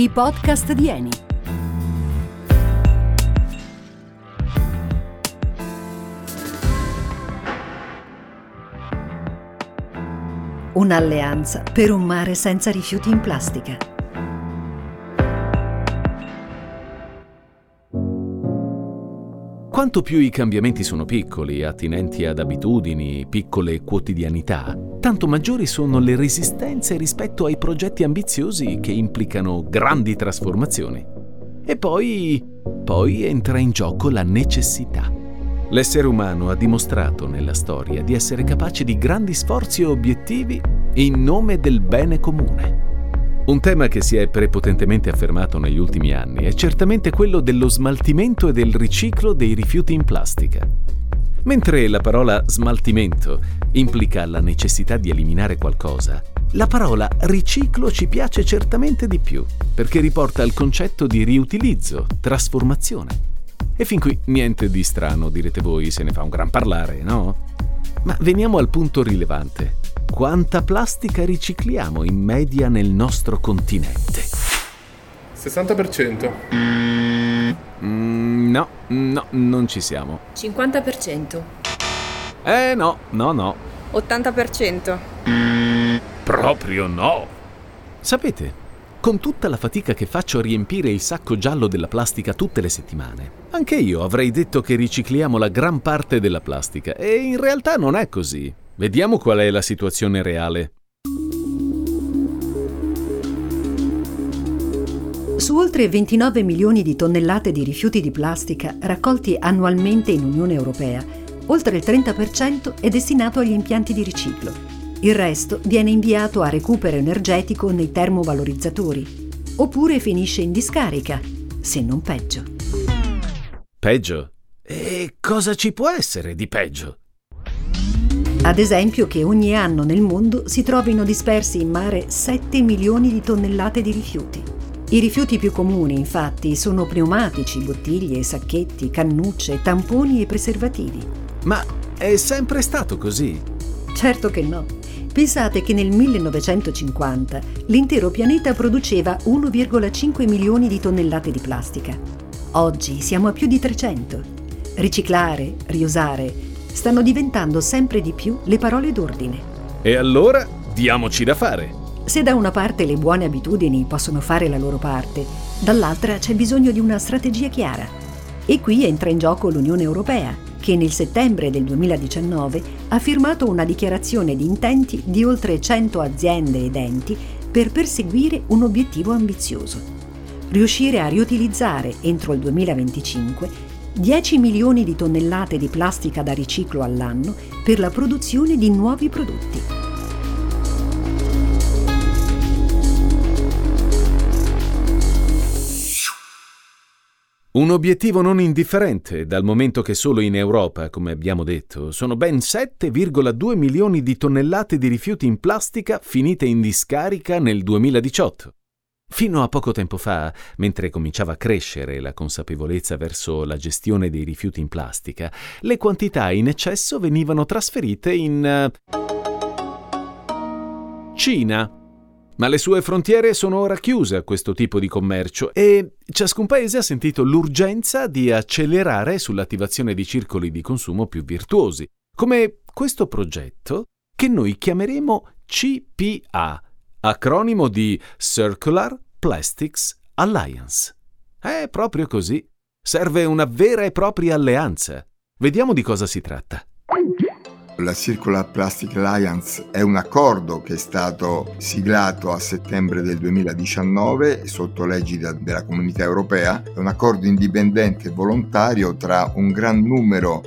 I podcast di Eni. Un'alleanza per un mare senza rifiuti in plastica. Quanto più i cambiamenti sono piccoli, attinenti ad abitudini, piccole quotidianità, tanto maggiori sono le resistenze rispetto ai progetti ambiziosi che implicano grandi trasformazioni. E poi... poi entra in gioco la necessità. L'essere umano ha dimostrato nella storia di essere capace di grandi sforzi e obiettivi in nome del bene comune. Un tema che si è prepotentemente affermato negli ultimi anni è certamente quello dello smaltimento e del riciclo dei rifiuti in plastica. Mentre la parola smaltimento implica la necessità di eliminare qualcosa, la parola riciclo ci piace certamente di più, perché riporta al concetto di riutilizzo, trasformazione. E fin qui niente di strano, direte voi, se ne fa un gran parlare, no? Ma veniamo al punto rilevante. Quanta plastica ricicliamo in media nel nostro continente? 60%. Mm, no, no, non ci siamo. 50%. Eh no, no, no. 80%. Proprio no. Sapete, con tutta la fatica che faccio a riempire il sacco giallo della plastica tutte le settimane, anche io avrei detto che ricicliamo la gran parte della plastica e in realtà non è così. Vediamo qual è la situazione reale. Su oltre 29 milioni di tonnellate di rifiuti di plastica raccolti annualmente in Unione Europea, oltre il 30% è destinato agli impianti di riciclo. Il resto viene inviato a recupero energetico nei termovalorizzatori, oppure finisce in discarica, se non peggio. Peggio? E cosa ci può essere di peggio? Ad esempio che ogni anno nel mondo si trovino dispersi in mare 7 milioni di tonnellate di rifiuti. I rifiuti più comuni, infatti, sono pneumatici, bottiglie, sacchetti, cannucce, tamponi e preservativi. Ma è sempre stato così? Certo che no. Pensate che nel 1950 l'intero pianeta produceva 1,5 milioni di tonnellate di plastica. Oggi siamo a più di 300. Riciclare, riusare, stanno diventando sempre di più le parole d'ordine. E allora diamoci da fare. Se da una parte le buone abitudini possono fare la loro parte, dall'altra c'è bisogno di una strategia chiara. E qui entra in gioco l'Unione Europea, che nel settembre del 2019 ha firmato una dichiarazione di intenti di oltre 100 aziende ed enti per perseguire un obiettivo ambizioso. Riuscire a riutilizzare entro il 2025 10 milioni di tonnellate di plastica da riciclo all'anno per la produzione di nuovi prodotti. Un obiettivo non indifferente, dal momento che solo in Europa, come abbiamo detto, sono ben 7,2 milioni di tonnellate di rifiuti in plastica finite in discarica nel 2018. Fino a poco tempo fa, mentre cominciava a crescere la consapevolezza verso la gestione dei rifiuti in plastica, le quantità in eccesso venivano trasferite in... Cina, ma le sue frontiere sono ora chiuse a questo tipo di commercio e ciascun paese ha sentito l'urgenza di accelerare sull'attivazione di circoli di consumo più virtuosi, come questo progetto che noi chiameremo CPA, acronimo di Circular Plastics Alliance. È proprio così. Serve una vera e propria alleanza. Vediamo di cosa si tratta. La Circular Plastic Alliance è un accordo che è stato siglato a settembre del 2019 sotto l'egida della Comunità Europea. È un accordo indipendente e volontario tra un gran numero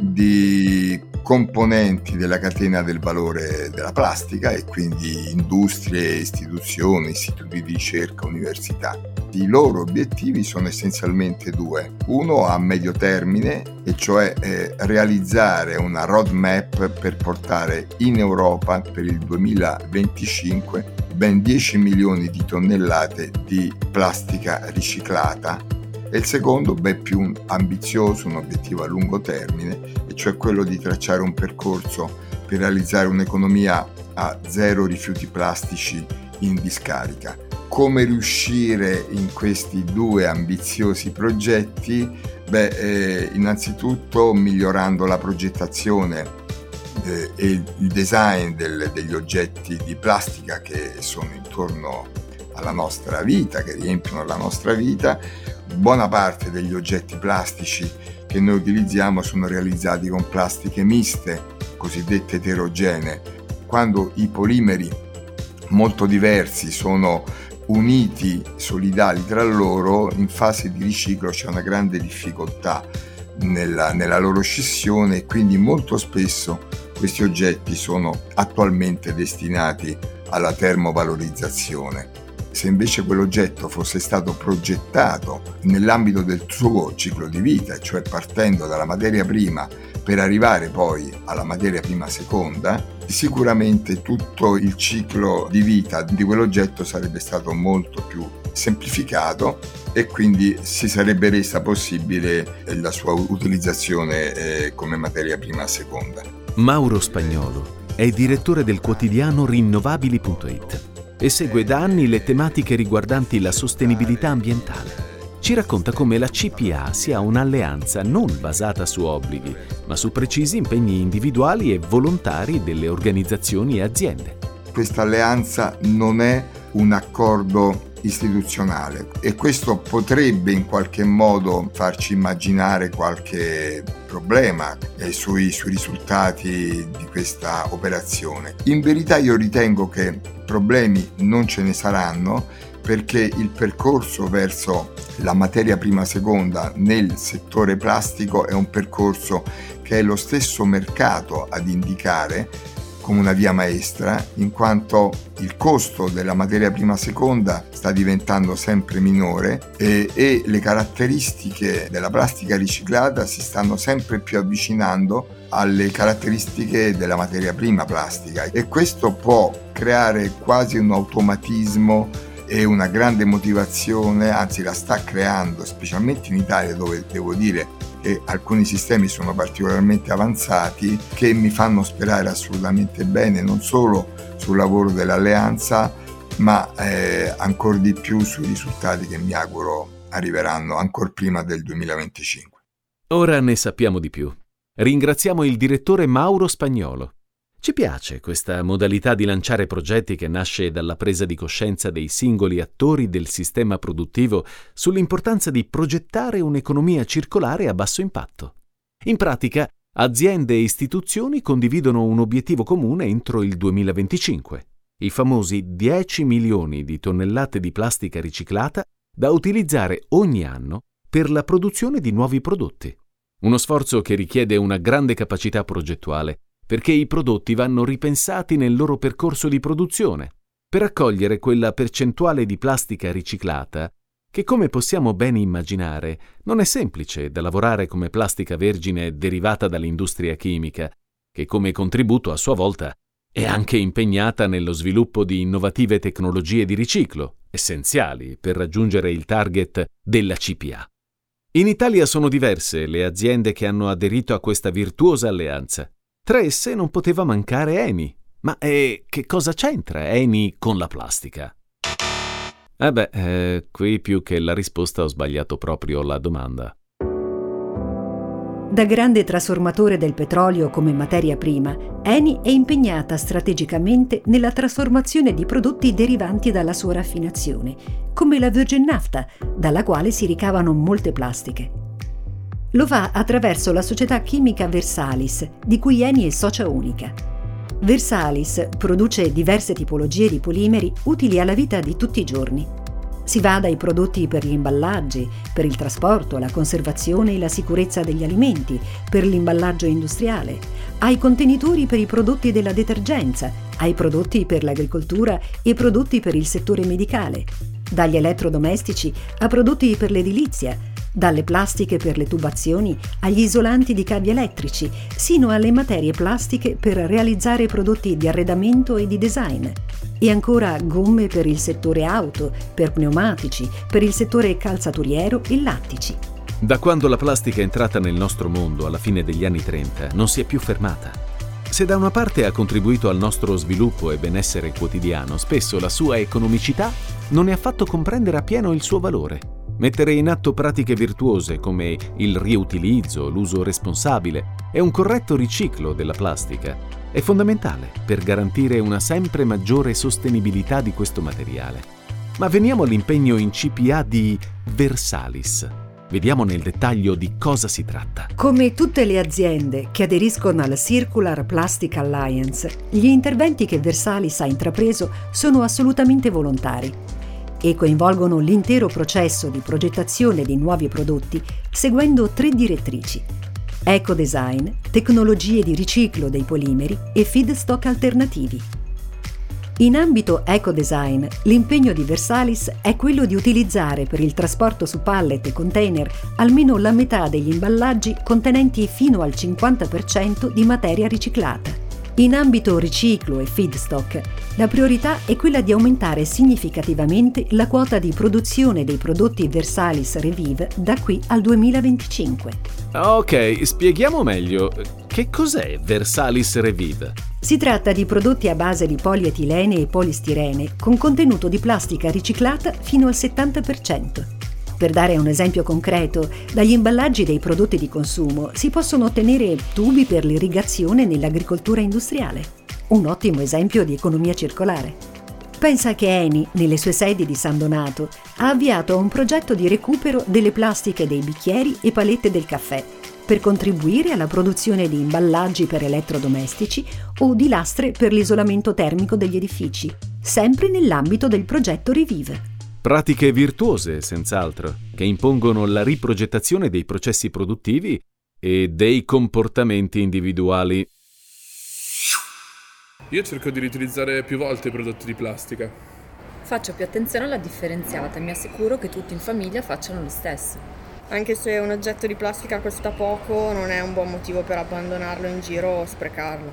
di componenti della catena del valore della plastica e quindi industrie, istituzioni, istituti di ricerca, università. I loro obiettivi sono essenzialmente due. Uno a medio termine, e cioè eh, realizzare una roadmap per portare in Europa per il 2025 ben 10 milioni di tonnellate di plastica riciclata e il secondo, ben più ambizioso, un obiettivo a lungo termine, e cioè quello di tracciare un percorso per realizzare un'economia a zero rifiuti plastici in discarica. come riuscire in questi due ambiziosi progetti? Beh, eh, innanzitutto migliorando la progettazione eh, e il design del, degli oggetti di plastica che sono intorno alla nostra vita, che riempiono la nostra vita. Buona parte degli oggetti plastici che noi utilizziamo sono realizzati con plastiche miste, cosiddette eterogenee. Quando i polimeri molto diversi sono uniti, solidali tra loro, in fase di riciclo c'è una grande difficoltà nella, nella loro scissione e quindi molto spesso questi oggetti sono attualmente destinati alla termovalorizzazione. Se invece quell'oggetto fosse stato progettato nell'ambito del suo ciclo di vita, cioè partendo dalla materia prima per arrivare poi alla materia prima seconda, sicuramente tutto il ciclo di vita di quell'oggetto sarebbe stato molto più semplificato e quindi si sarebbe resa possibile la sua utilizzazione eh, come materia prima seconda. Mauro Spagnolo è direttore del quotidiano rinnovabili.it e segue da anni le tematiche riguardanti la sostenibilità ambientale ci racconta come la CPA sia un'alleanza non basata su obblighi, ma su precisi impegni individuali e volontari delle organizzazioni e aziende. Questa alleanza non è un accordo istituzionale e questo potrebbe in qualche modo farci immaginare qualche problema eh, sui, sui, risultati di questa operazione. In verità io ritengo che problemi non ce ne saranno perché il percorso verso la materia prima seconda nel settore plastico è un percorso che è lo stesso mercato ad indicare come una via maestra, in quanto il costo della materia prima seconda sta diventando sempre minore e, e, le caratteristiche della plastica riciclata si stanno sempre più avvicinando alle caratteristiche della materia prima plastica e questo può creare quasi un automatismo e una grande motivazione, anzi la sta creando, specialmente in Italia dove devo dire che alcuni sistemi sono particolarmente avanzati, che mi fanno sperare assolutamente bene non solo sul lavoro dell'alleanza, ma eh, ancora di più sui risultati che mi auguro arriveranno ancora prima del 2025. Ora ne sappiamo di più. Ringraziamo il direttore Mauro Spagnolo. Ci piace questa modalità di lanciare progetti che nasce dalla presa di coscienza dei singoli attori del sistema produttivo sull'importanza di progettare un'economia circolare a basso impatto. In pratica, aziende e istituzioni condividono un obiettivo comune entro il 2025, i famosi 10 milioni di tonnellate di plastica riciclata da utilizzare ogni anno per la produzione di nuovi prodotti. Uno sforzo che richiede una grande capacità progettuale perché i prodotti vanno ripensati nel loro percorso di produzione, per accogliere quella percentuale di plastica riciclata che, come possiamo ben immaginare, non è semplice da lavorare come plastica vergine derivata dall'industria chimica, che come contributo a sua volta è anche impegnata nello sviluppo di innovative tecnologie di riciclo, essenziali per raggiungere il target della CPA. In Italia sono diverse le aziende che hanno aderito a questa virtuosa alleanza. Tra esse non poteva mancare Eni. Ma eh, che cosa c'entra Eni con la plastica? Eh beh, eh, qui più che la risposta ho sbagliato proprio la domanda. Da grande trasformatore del petrolio come materia prima, Eni è impegnata strategicamente nella trasformazione di prodotti derivanti dalla sua raffinazione, come la Virgin Nafta, dalla quale si ricavano molte plastiche. Lo fa attraverso la società chimica Versalis, di cui Eni è socia unica. Versalis produce diverse tipologie di polimeri utili alla vita di tutti i giorni. Si va dai prodotti per gli imballaggi, per il trasporto, la conservazione e la sicurezza degli alimenti, per l'imballaggio industriale, ai contenitori per i prodotti della detergenza, ai prodotti per l'agricoltura e prodotti per il settore medicale, dagli elettrodomestici a prodotti per l'edilizia, dalle plastiche per le tubazioni agli isolanti di cavi elettrici, sino alle materie plastiche per realizzare prodotti di arredamento e di design. E ancora gomme per il settore auto, per pneumatici, per il settore calzaturiero e lattici. Da quando la plastica è entrata nel nostro mondo alla fine degli anni 30 non si è più fermata. Se da una parte ha contribuito al nostro sviluppo e benessere quotidiano, spesso la sua economicità non è affatto comprendere appieno il suo valore. Mettere in atto pratiche virtuose come il riutilizzo, l'uso responsabile e un corretto riciclo della plastica è fondamentale per garantire una sempre maggiore sostenibilità di questo materiale. Ma veniamo all'impegno in CPA di Versalis. Vediamo nel dettaglio di cosa si tratta. Come tutte le aziende che aderiscono alla Circular Plastic Alliance, gli interventi che Versalis ha intrapreso sono assolutamente volontari e coinvolgono l'intero processo di progettazione di nuovi prodotti seguendo tre direttrici. Ecodesign, tecnologie di riciclo dei polimeri e feedstock alternativi. In ambito ecodesign, l'impegno di Versalis è quello di utilizzare per il trasporto su pallet e container almeno la metà degli imballaggi contenenti fino al 50% di materia riciclata. In ambito riciclo e feedstock, la priorità è quella di aumentare significativamente la quota di produzione dei prodotti Versalis Revive da qui al 2025. Ok, spieghiamo meglio. Che cos'è Versalis Revive? Si tratta di prodotti a base di polietilene e polistirene con contenuto di plastica riciclata fino al 70%. Per dare un esempio concreto, dagli imballaggi dei prodotti di consumo si possono ottenere tubi per l'irrigazione nell'agricoltura industriale. Un ottimo esempio di economia circolare. Pensa che Eni, nelle sue sedi di San Donato, ha avviato un progetto di recupero delle plastiche dei bicchieri e palette del caffè per contribuire alla produzione di imballaggi per elettrodomestici o di lastre per l'isolamento termico degli edifici, sempre nell'ambito del progetto Revive. Pratiche virtuose, senz'altro, che impongono la riprogettazione dei processi produttivi e dei comportamenti individuali. Io cerco di riutilizzare più volte i prodotti di plastica. Faccio più attenzione alla differenziata e mi assicuro che tutti in famiglia facciano lo stesso. Anche se un oggetto di plastica costa poco, non è un buon motivo per abbandonarlo in giro o sprecarlo.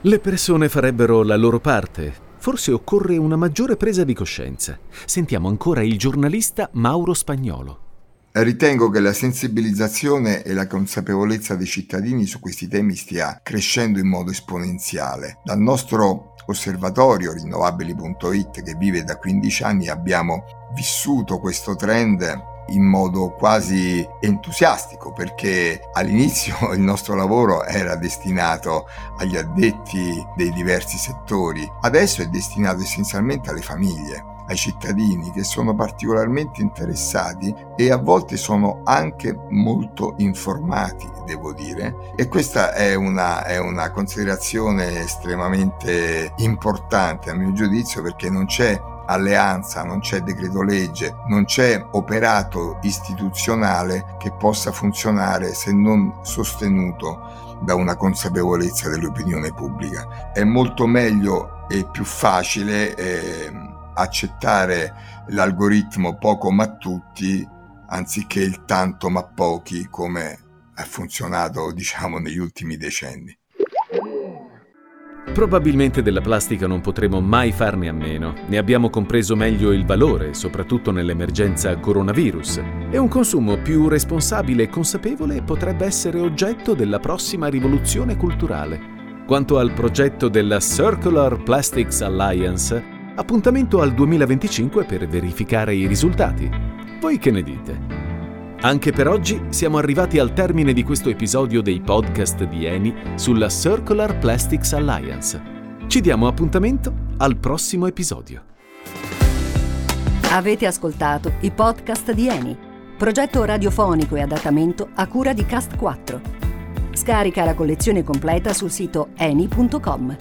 Le persone farebbero la loro parte, Forse occorre una maggiore presa di coscienza. Sentiamo ancora il giornalista Mauro Spagnolo. Ritengo che la sensibilizzazione e la consapevolezza dei cittadini su questi temi stia crescendo in modo esponenziale. Dal nostro osservatorio rinnovabili.it che vive da 15 anni abbiamo vissuto questo trend in modo quasi entusiastico perché all'inizio il nostro lavoro era destinato agli addetti dei diversi settori, adesso è destinato essenzialmente alle famiglie ai cittadini che sono particolarmente interessati e a volte sono anche molto informati, devo dire. E questa è una, è una considerazione estremamente importante a mio giudizio perché non c'è alleanza, non c'è decreto legge, non c'è operato istituzionale che possa funzionare se non sostenuto da una consapevolezza dell'opinione pubblica. È molto meglio e più facile eh, accettare l'algoritmo poco ma tutti anziché il tanto ma pochi come ha funzionato diciamo negli ultimi decenni. Probabilmente della plastica non potremo mai farne a meno. Ne abbiamo compreso meglio il valore, soprattutto nell'emergenza coronavirus. E un consumo più responsabile e consapevole potrebbe essere oggetto della prossima rivoluzione culturale. Quanto al progetto della Circular Plastics Alliance, appuntamento al 2025 per verificare i risultati. Voi che ne dite? Anche per oggi siamo arrivati al termine di questo episodio dei podcast di Eni sulla Circular Plastics Alliance. Ci diamo appuntamento al prossimo episodio. Avete ascoltato i podcast di Eni, progetto radiofonico e adattamento a cura di Cast 4. Scarica la collezione completa sul sito eni.com.